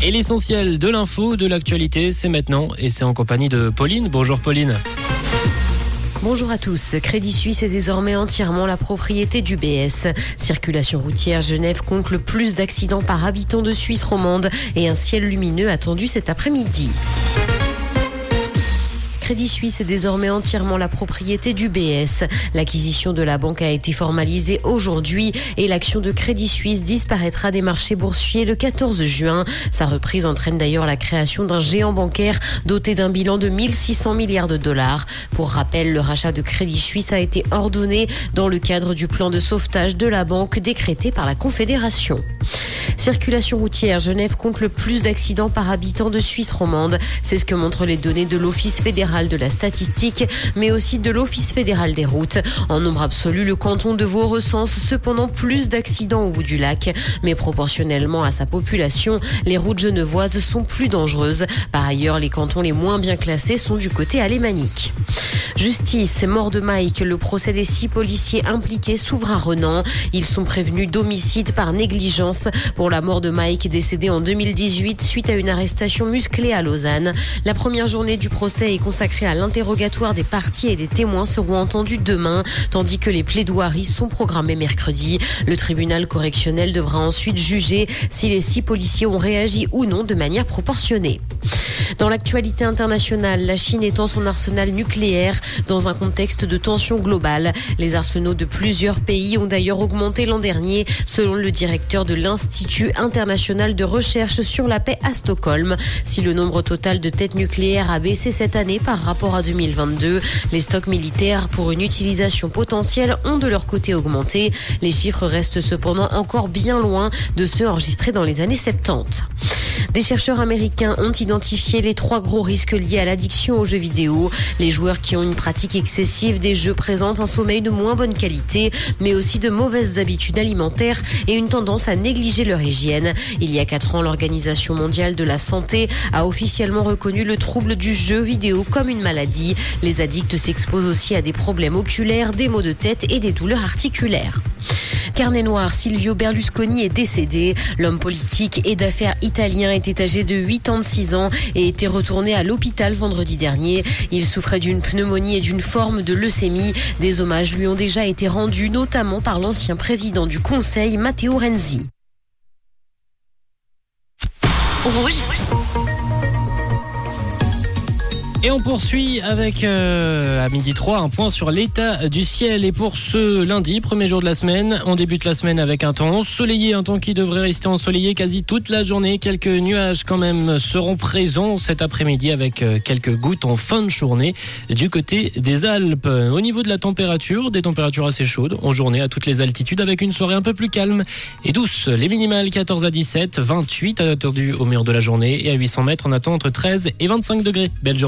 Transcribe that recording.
Et l'essentiel de l'info, de l'actualité, c'est maintenant et c'est en compagnie de Pauline. Bonjour Pauline. Bonjour à tous. Crédit Suisse est désormais entièrement la propriété du BS. Circulation routière, Genève compte le plus d'accidents par habitant de Suisse romande et un ciel lumineux attendu cet après-midi. Crédit Suisse est désormais entièrement la propriété du BS. L'acquisition de la banque a été formalisée aujourd'hui et l'action de Crédit Suisse disparaîtra des marchés boursiers le 14 juin. Sa reprise entraîne d'ailleurs la création d'un géant bancaire doté d'un bilan de 1600 milliards de dollars. Pour rappel, le rachat de Crédit Suisse a été ordonné dans le cadre du plan de sauvetage de la banque décrété par la Confédération. Circulation routière, Genève compte le plus d'accidents par habitant de Suisse romande. C'est ce que montrent les données de l'Office fédéral de la statistique, mais aussi de l'Office fédéral des routes. En nombre absolu, le canton de Vaud recense cependant plus d'accidents au bout du lac, mais proportionnellement à sa population, les routes genevoises sont plus dangereuses. Par ailleurs, les cantons les moins bien classés sont du côté alémanique. Justice, mort de Mike, le procès des six policiers impliqués s'ouvre à Renan. Ils sont prévenus d'homicide par négligence pour la mort de Mike décédé en 2018 suite à une arrestation musclée à Lausanne. La première journée du procès est consacrée à l'interrogatoire des parties et des témoins seront entendus demain, tandis que les plaidoiries sont programmées mercredi. Le tribunal correctionnel devra ensuite juger si les six policiers ont réagi ou non de manière proportionnée. Dans l'actualité internationale, la Chine étend son arsenal nucléaire dans un contexte de tension globale. Les arsenaux de plusieurs pays ont d'ailleurs augmenté l'an dernier, selon le directeur de l'Institut international de recherche sur la paix à Stockholm. Si le nombre total de têtes nucléaires a baissé cette année par rapport à 2022, les stocks militaires pour une utilisation potentielle ont de leur côté augmenté. Les chiffres restent cependant encore bien loin de ceux enregistrés dans les années 70. Des chercheurs américains ont identifié les trois gros risques liés à l'addiction aux jeux vidéo. Les joueurs qui ont une pratique excessive des jeux présentent un sommeil de moins bonne qualité, mais aussi de mauvaises habitudes alimentaires et une tendance à négliger leur hygiène. Il y a quatre ans, l'Organisation mondiale de la santé a officiellement reconnu le trouble du jeu vidéo comme une maladie. Les addicts s'exposent aussi à des problèmes oculaires, des maux de tête et des douleurs articulaires. Carnet noir, Silvio Berlusconi est décédé. L'homme politique et d'affaires italien était âgé de 86 ans et était retourné à l'hôpital vendredi dernier. Il souffrait d'une pneumonie et d'une forme de leucémie. Des hommages lui ont déjà été rendus, notamment par l'ancien président du Conseil, Matteo Renzi. Et on poursuit avec euh, à midi 3 un point sur l'état du ciel. Et pour ce lundi, premier jour de la semaine, on débute la semaine avec un temps ensoleillé, un temps qui devrait rester ensoleillé quasi toute la journée. Quelques nuages quand même seront présents cet après-midi avec euh, quelques gouttes en fin de journée du côté des Alpes. Au niveau de la température, des températures assez chaudes en journée à toutes les altitudes avec une soirée un peu plus calme et douce. Les minimales 14 à 17, 28 attendu au mur de la journée et à 800 mètres on attend entre 13 et 25 degrés. Belle journée.